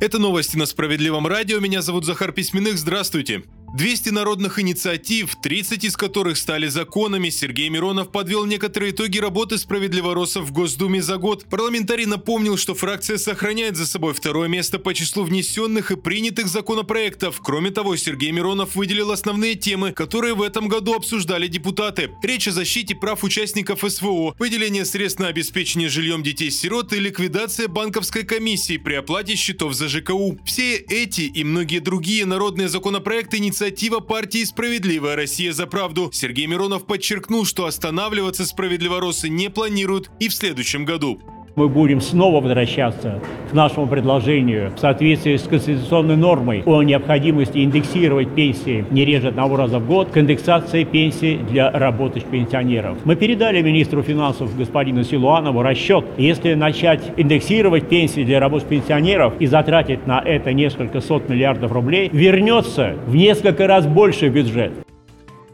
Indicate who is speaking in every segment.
Speaker 1: Это новости на Справедливом радио. Меня зовут Захар Письменных. Здравствуйте. 200 народных инициатив, 30 из которых стали законами, Сергей Миронов подвел некоторые итоги работы справедливоросов в Госдуме за год. Парламентарий напомнил, что фракция сохраняет за собой второе место по числу внесенных и принятых законопроектов. Кроме того, Сергей Миронов выделил основные темы, которые в этом году обсуждали депутаты. Речь о защите прав участников СВО, выделение средств на обеспечение жильем детей-сирот и ликвидация банковской комиссии при оплате счетов за ЖКУ. Все эти и многие другие народные законопроекты инициативы инициатива партии «Справедливая Россия за правду». Сергей Миронов подчеркнул, что останавливаться справедливоросы не планируют и в следующем году
Speaker 2: мы будем снова возвращаться к нашему предложению в соответствии с конституционной нормой о необходимости индексировать пенсии не реже одного раза в год к индексации пенсий для работающих пенсионеров. Мы передали министру финансов господину Силуанову расчет, если начать индексировать пенсии для работающих пенсионеров и затратить на это несколько сот миллиардов рублей, вернется в несколько раз больше бюджет.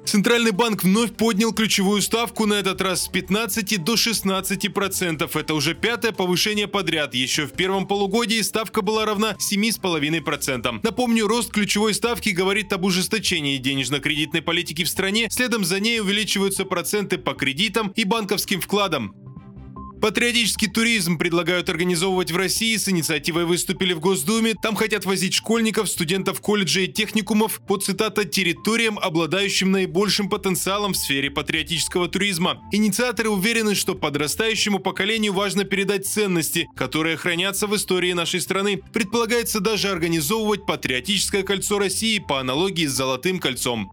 Speaker 1: Центральный банк вновь поднял ключевую ставку, на этот раз с 15 до 16 процентов. Это уже пятое повышение подряд. Еще в первом полугодии ставка была равна 7,5 процентам. Напомню, рост ключевой ставки говорит об ужесточении денежно-кредитной политики в стране. Следом за ней увеличиваются проценты по кредитам и банковским вкладам. Патриотический туризм предлагают организовывать в России. С инициативой выступили в Госдуме. Там хотят возить школьников, студентов колледжей и техникумов по, цитата, территориям, обладающим наибольшим потенциалом в сфере патриотического туризма. Инициаторы уверены, что подрастающему поколению важно передать ценности, которые хранятся в истории нашей страны. Предполагается даже организовывать патриотическое кольцо России по аналогии с Золотым кольцом.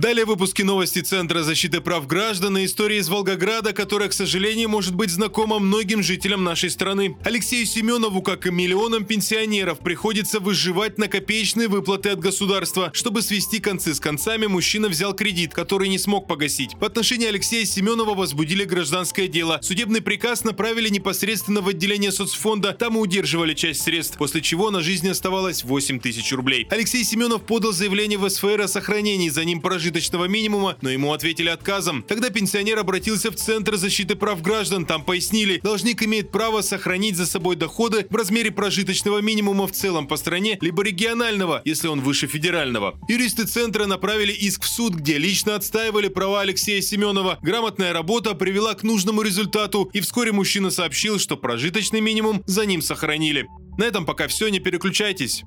Speaker 1: Далее выпуски новости Центра защиты прав граждан и истории из Волгограда, которая, к сожалению, может быть знакома многим жителям нашей страны. Алексею Семенову, как и миллионам пенсионеров, приходится выживать на копеечные выплаты от государства. Чтобы свести концы с концами, мужчина взял кредит, который не смог погасить. В отношении Алексея Семенова возбудили гражданское дело. Судебный приказ направили непосредственно в отделение соцфонда, там и удерживали часть средств, после чего на жизни оставалось 8 тысяч рублей. Алексей Семенов подал заявление в СФР о сохранении за ним прожитых прожиточного минимума, но ему ответили отказом. Тогда пенсионер обратился в Центр защиты прав граждан. Там пояснили, должник имеет право сохранить за собой доходы в размере прожиточного минимума в целом по стране, либо регионального, если он выше федерального. Юристы Центра направили иск в суд, где лично отстаивали права Алексея Семенова. Грамотная работа привела к нужному результату, и вскоре мужчина сообщил, что прожиточный минимум за ним сохранили. На этом пока все, не переключайтесь.